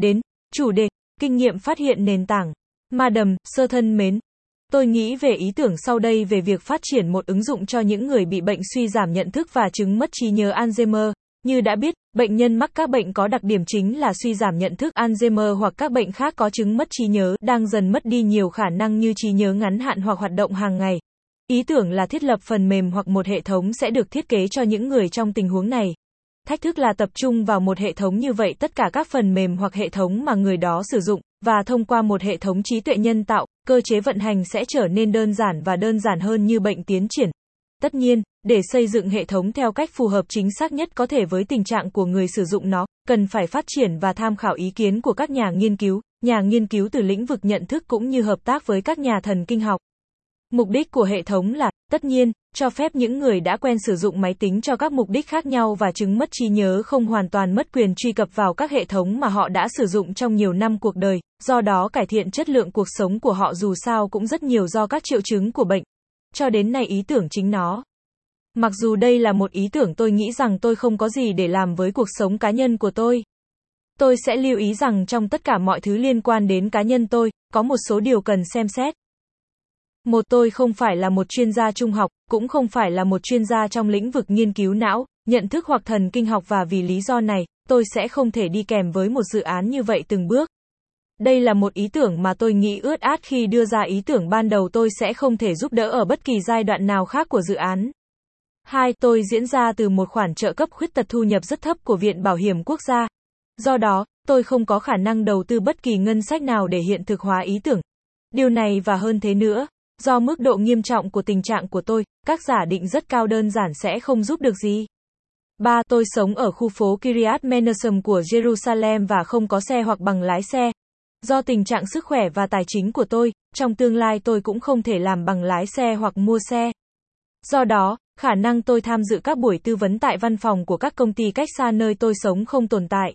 đến, chủ đề, kinh nghiệm phát hiện nền tảng. Madam, sơ thân mến. Tôi nghĩ về ý tưởng sau đây về việc phát triển một ứng dụng cho những người bị bệnh suy giảm nhận thức và chứng mất trí nhớ Alzheimer. Như đã biết, bệnh nhân mắc các bệnh có đặc điểm chính là suy giảm nhận thức Alzheimer hoặc các bệnh khác có chứng mất trí nhớ, đang dần mất đi nhiều khả năng như trí nhớ ngắn hạn hoặc hoạt động hàng ngày. Ý tưởng là thiết lập phần mềm hoặc một hệ thống sẽ được thiết kế cho những người trong tình huống này. Thách thức là tập trung vào một hệ thống như vậy tất cả các phần mềm hoặc hệ thống mà người đó sử dụng, và thông qua một hệ thống trí tuệ nhân tạo, cơ chế vận hành sẽ trở nên đơn giản và đơn giản hơn như bệnh tiến triển. Tất nhiên, để xây dựng hệ thống theo cách phù hợp chính xác nhất có thể với tình trạng của người sử dụng nó, cần phải phát triển và tham khảo ý kiến của các nhà nghiên cứu, nhà nghiên cứu từ lĩnh vực nhận thức cũng như hợp tác với các nhà thần kinh học. Mục đích của hệ thống là, tất nhiên, cho phép những người đã quen sử dụng máy tính cho các mục đích khác nhau và chứng mất trí nhớ không hoàn toàn mất quyền truy cập vào các hệ thống mà họ đã sử dụng trong nhiều năm cuộc đời, do đó cải thiện chất lượng cuộc sống của họ dù sao cũng rất nhiều do các triệu chứng của bệnh. Cho đến nay ý tưởng chính nó. Mặc dù đây là một ý tưởng tôi nghĩ rằng tôi không có gì để làm với cuộc sống cá nhân của tôi. Tôi sẽ lưu ý rằng trong tất cả mọi thứ liên quan đến cá nhân tôi, có một số điều cần xem xét. Một tôi không phải là một chuyên gia trung học, cũng không phải là một chuyên gia trong lĩnh vực nghiên cứu não, nhận thức hoặc thần kinh học và vì lý do này, tôi sẽ không thể đi kèm với một dự án như vậy từng bước. Đây là một ý tưởng mà tôi nghĩ ướt át khi đưa ra ý tưởng ban đầu tôi sẽ không thể giúp đỡ ở bất kỳ giai đoạn nào khác của dự án. Hai, tôi diễn ra từ một khoản trợ cấp khuyết tật thu nhập rất thấp của Viện Bảo hiểm Quốc gia. Do đó, tôi không có khả năng đầu tư bất kỳ ngân sách nào để hiện thực hóa ý tưởng. Điều này và hơn thế nữa, Do mức độ nghiêm trọng của tình trạng của tôi, các giả định rất cao đơn giản sẽ không giúp được gì. 3. Tôi sống ở khu phố Kiryat Menachem của Jerusalem và không có xe hoặc bằng lái xe. Do tình trạng sức khỏe và tài chính của tôi, trong tương lai tôi cũng không thể làm bằng lái xe hoặc mua xe. Do đó, khả năng tôi tham dự các buổi tư vấn tại văn phòng của các công ty cách xa nơi tôi sống không tồn tại.